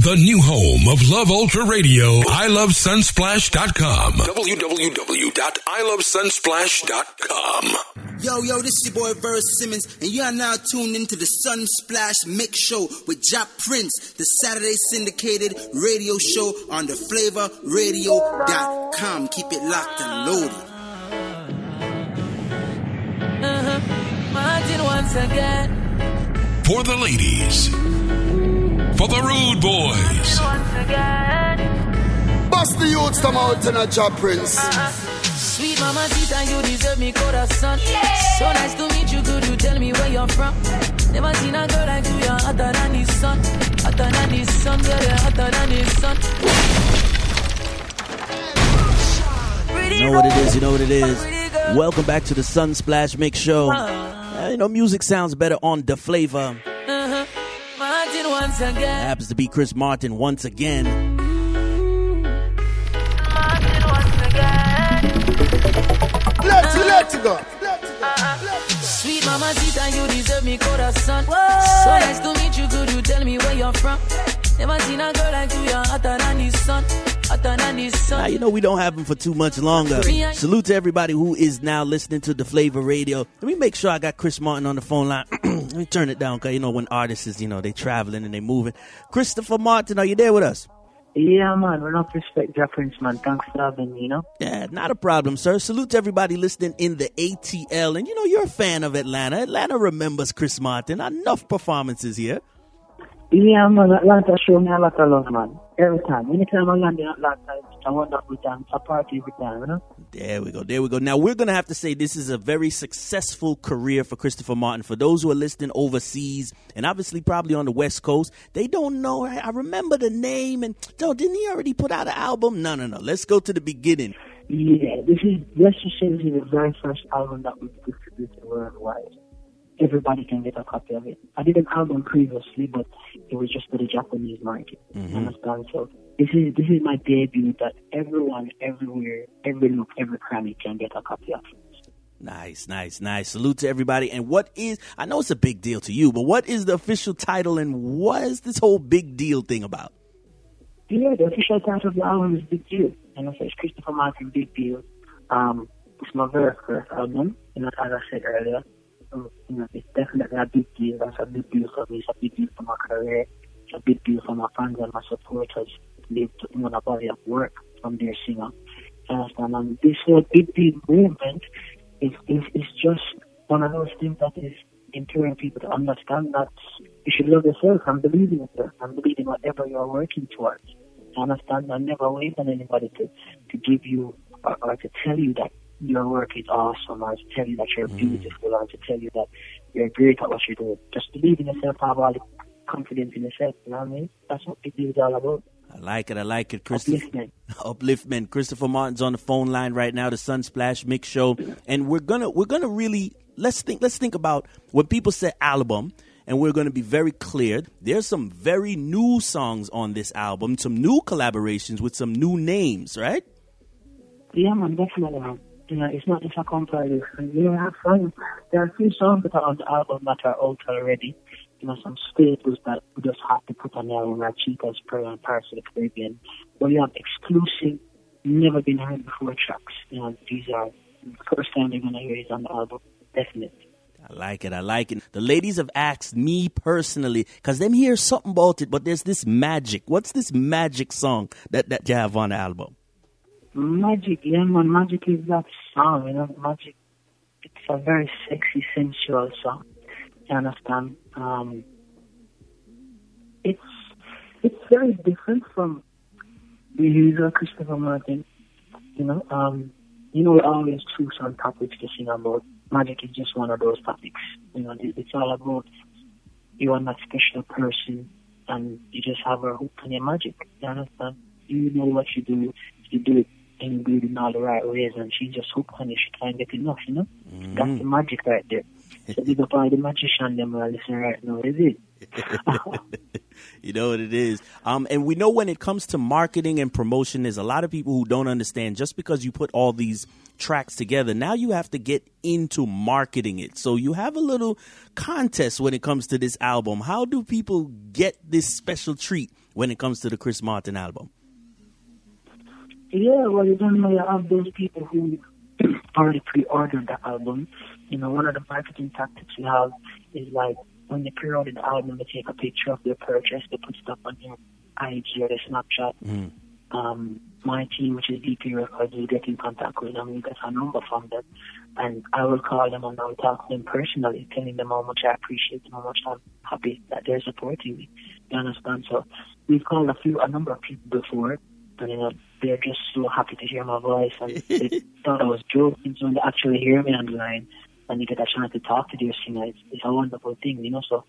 The new home of Love Ultra Radio, ilovesunsplash.com. www.ilovesunsplash.com. Yo, yo, this is your boy Verse Simmons, and you are now tuned into the Sunsplash Mix Show with Jap Prince, the Saturday syndicated radio show on the flavorradio.com. Keep it locked and loaded. Uh-huh. Martin once again. For the ladies, for the rude boys, Bust the youths come out in a job, Prince. Sweet mama Tita, you deserve me corazón. So nice to meet you. Could you tell me where you're from? Never seen a girl like you. You're hotter than the sun. Hotter than the sun. Yeah, you're hotter than the sun. You know what it is, you know what it is. Welcome back to the Sunsplash Mix Show. Uh, you know, music sounds better on the flavor. Martin once again. Happens to be Chris Martin once again. Martin once again. Let's, let's go. Sweet mama Tita, you deserve me corazón. So nice to meet you. Could you tell me where you're from? Never seen a girl like you. You're hotter than the sun. Hotter than the Now, sun. you know, we don't have him for too much longer. Salute to everybody who is now listening to the Flavor Radio. Let me make sure I got Chris Martin on the phone line. Let me turn it down, because, you know, when artists is, you know, they traveling and they moving. Christopher Martin, are you there with us? Yeah, man. We're not respect Prince, man. Thanks for having me, you know? Yeah, not a problem, sir. Salute to everybody listening in the ATL. And you know, you're a fan of Atlanta. Atlanta remembers Chris Martin. Enough performances here. Yeah, man. Atlanta show me a lot of love, man. Every time. Anytime I land in Atlanta, it's a wonderful time. It's a party every time, you know? There we go. There we go. Now we're gonna have to say this is a very successful career for Christopher Martin. For those who are listening overseas and obviously probably on the West Coast, they don't know. I I remember the name and oh, didn't he already put out an album? No, no, no. Let's go to the beginning. Yeah, this is, let's just say this is the very first album that we distributed worldwide. Everybody can get a copy of it. I did an album previously, but it was just for the Japanese market. Understand? So this is this is my debut that everyone, everywhere, every look, every cranny can get a copy of. It. Nice, nice, nice. Salute to everybody. And what is? I know it's a big deal to you, but what is the official title and what is this whole big deal thing about? Yeah, the official title of the album is Big Deal. And I it's Christopher Martin Big Deal. Um, it's my very first album, you know, as I said earlier. You it's definitely a big deal. That's a big deal for me. A big deal for my career. A big deal for my fans and my supporters. They've taken on a work from their singer. You understand? This whole big movement is, is, is just one of those things that is encouraging people to understand that you should love yourself and believe in yourself and believe in whatever you're working towards. You understand? And never wait on anybody to, to give you or, or to tell you that your work is awesome to tell you that you're mm. beautiful or to tell you that you're great at what you do. Just believe in yourself, have all the confidence in yourself, you know what I mean? That's what deal is all about. I like it. I like it. Christopher. Upliftment. Upliftment. Christopher Martin's on the phone line right now, the Sunsplash Mix Show, and we're gonna we're gonna really let's think let's think about when people say album, and we're gonna be very clear. There's some very new songs on this album, some new collaborations with some new names, right? Yeah, man, definitely, man. You know, it's not just a compilation. You know, have fun. There are a few songs that are on the album that are out already. You know, some staples that we just have to put on there like Cheater's Prayer and Pirates of the Caribbean. But you have exclusive, never been heard before tracks. You know, these are the first time they're going to hear it on the album. Definitely. I like it. I like it. The ladies have asked me personally because them hear something about it, but there's this magic. What's this magic song that that you have on the album? Magic, yeah, man. Magic is that song, you know. Magic, it's a very sexy, sensual song. You understand? Um, it's it's very different from the usual Christopher Martin. You know, um, you know, we always choose some topics to sing about. Magic is just one of those topics. You know, it's all about you are that special person, and you just have a hooked on your magic. You understand? You know what you do. You do it do it in all the right ways, and she just hooked on it. She can't get enough. You know, that's the magic right there. So big up all the magician them are listening right now. Is it? You know what it is. Um, and we know when it comes to marketing and promotion, there's a lot of people who don't understand just because you put all these tracks together, now you have to get into marketing it. So you have a little contest when it comes to this album. How do people get this special treat when it comes to the Chris Martin album? Yeah, well, you don't know you have those people who already pre-ordered the album. You know, one of the marketing tactics we have is like when they pre-order the album, they take a picture of their purchase, they put stuff on their IG or their Snapchat. Mm. Um, my team, which is VP Records, will get in contact with them. We get a number from them, and I will call them and I will talk to them personally, telling them how much I appreciate them, how much I'm happy that they're supporting me. You understand? So we've called a few, a number of people before, and you know they're just so happy to hear my voice, and they thought I was joking. So when they actually hear me on the line, and you get a chance to talk to their singer, it's, it's a wonderful thing, you know. So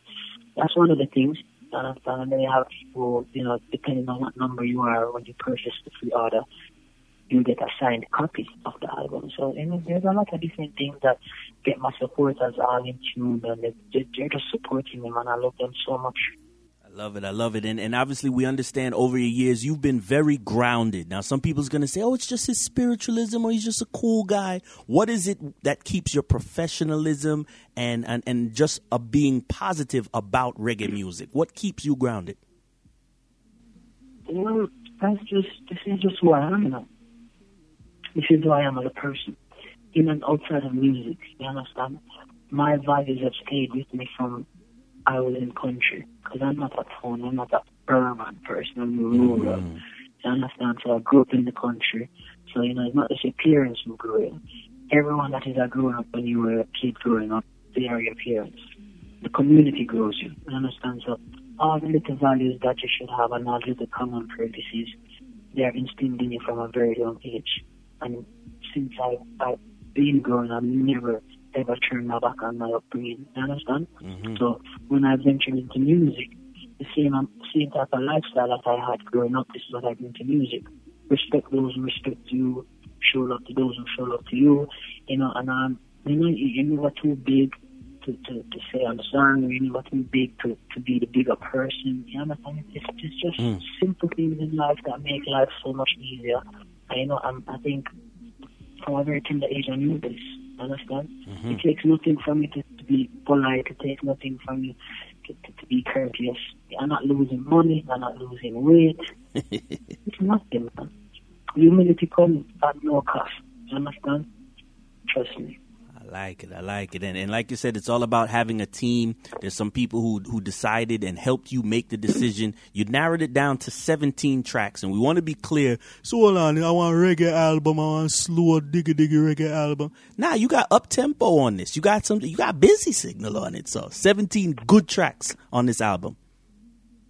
that's one of the things. And then you have people, you know, depending on what number you are when you purchase the free order, you get a signed copy of the album. So you know, there's a lot of different things that get my supporters all in tune, and they, they're just supporting them, and I love them so much. I love it. I love it. And, and obviously, we understand over your years, you've been very grounded. Now, some people's going to say, oh, it's just his spiritualism or he's just a cool guy. What is it that keeps your professionalism and, and, and just a being positive about reggae music? What keeps you grounded? Know, that's just, this is just who I am. This is who I am as a person. And outside of music, you understand? My values have stayed with me from I was in country because I'm not a town, I'm not a urban person, I'm rural. Mm. You understand? So I grew up in the country. So, you know, it's not just your parents who grew in. Everyone that is a growing up when you were a kid growing up, they are your parents. The community grows you. You understand? So all the little values that you should have and all the little common purposes, they are instilled in you from a very young age. And since I, I've been growing, I've never ever turn my back on my upbringing. You understand? Mm-hmm. So when I ventured into music, the same um, same type of lifestyle that I had growing up, this is what I bring to music. Respect those who respect you, show love to those who show love to you. You know, and um, you know, you, never too big to, to, to say I'm sorry, you never too big to, to be the bigger person. You understand? It's, it's just Mm. simple things in life that make life so much easier. And, you know, I'm, I think from a very tender age I knew this. Understand? Mm-hmm. It takes nothing from you to, to be polite. It takes nothing from you to, to, to be courteous. You're not losing money. You're not losing weight. it's nothing, man. Humility comes at no cost. You understand? Trust me. I like it. I like it. And, and like you said, it's all about having a team. There's some people who who decided and helped you make the decision. You narrowed it down to 17 tracks, and we want to be clear. So hold on, I want a reggae album. I want a slow diggy diggy reggae album. Now you got up tempo on this. You got some. You got Busy Signal on it. So 17 good tracks on this album.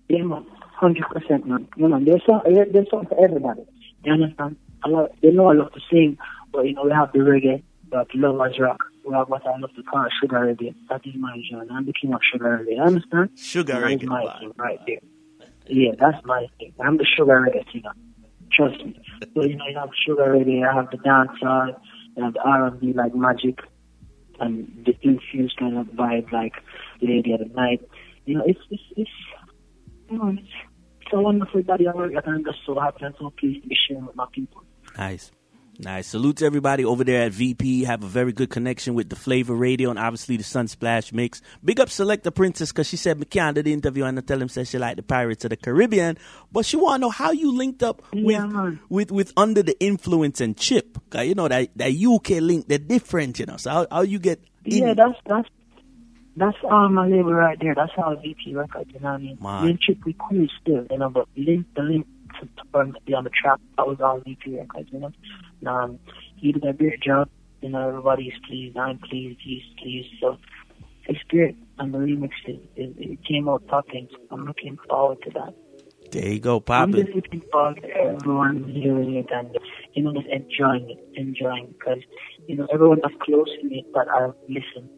Yeah, man. Hundred percent, man. You know, there's some, there's something for everybody. You understand? I love, they know I love to sing, but you know, we have the reggae, but have the lovers rock, we have what I love to call sugar reggae. That is my genre. I'm the king of sugar. You understand? Sugar that reggae, my thing right there. Yeah, that's my thing. I'm the sugar reggae singer. Trust me. So you know, you have sugar reggae, I have the dancehall, you have the R&B like Magic, and the infused kind of vibe like Lady of the Night. You know, it's it's it's you know, it's, it's a wonderful body of work I'm just so happy and so pleased to be sharing with my people. Nice. Nice. Salute to everybody over there at VP. Have a very good connection with the Flavor Radio and obviously the Sunsplash Mix. Big up Selector Princess because she said me can't the interview and I tell him said she like the Pirates of the Caribbean. But she want to know how you linked up with, Yeah, with with Under the Influence and Chip. 'Cause you know that, that UK link, they're different, you know. So how, how you get in? Yeah, that's that's that's all my label right there. That's how VP record, you know what I mean? Link Chip we cool still, you know, but link the link to, to, to be on the track, that was all VP records, you know. And, um he did a great job, you know, everybody's pleased, I'm pleased, he's pleased. So it's great. And the remix is, is it came out popping. So I'm looking forward to that. There you go, I'm just looking forward to everyone hearing it and you know just enjoying it, enjoying it because you know everyone that's close to me that I've listened,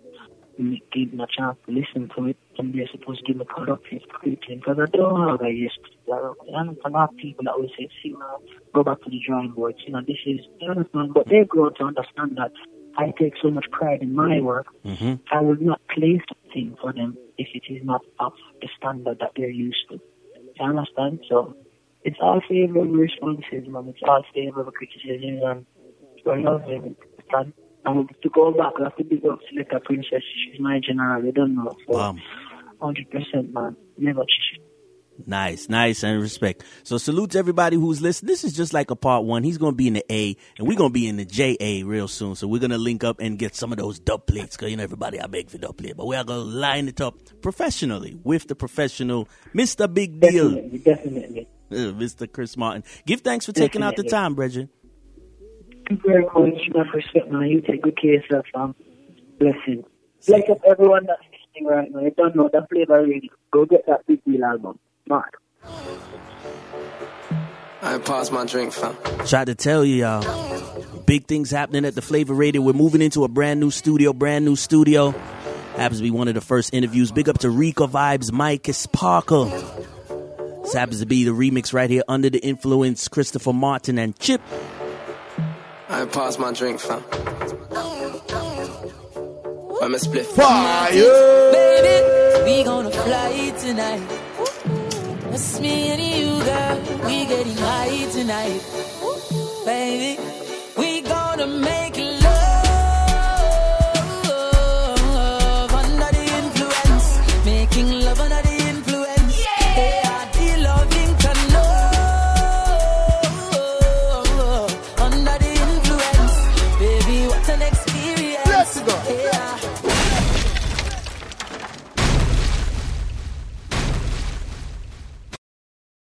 me- give them a chance to listen to it, and they're supposed to give me corrective criticism because I don't have a used to. I don't- I have people that will say, "See now, go back to the drawing boards." You know, this is you understand, but they grow to understand that I take so much pride in my work. hmm I will not play something for them if it is not up the standard that they're used to. You understand? So it's all favorable responses, man. It's all favorable criticisms and we're loving it. And and to go back, I have to big up Selector Princess. She's my general. You don't know. Bam. 100%, man. Never change. Nice, nice, and respect. So salute to everybody who's listening. This is just like a part one. He's gonna be in the A, and we're gonna be in the J A real soon. So we're gonna link up and get some of those dub plates. Cause you know everybody I beg for dub plate, but we are gonna line it up professionally with the professional Mr. Big Deal, Definitely, definitely. uh, Mr. Chris Martin. Give thanks for taking out the time, Bridget. You very much. Enough respect, man. You take good care of yourself, man. Blessings. Bless up everyone that's listening right now. You don't know that flavor radio. Go get that big deal album. Mark. I pass my drink, fam. Tried to tell you, y'all. Big things happening at the Flavor Radio. We're moving into a brand new studio, brand new studio. Happens to be one of the first interviews. Big up to Rico Vibes, Mike Parker. This happens to be the remix right here under the influence, Christopher Martin and Chip. I pass my drink, fam. I'm a spliff. Baby, we gonna fly tonight. It's me and you, girl. We getting high tonight.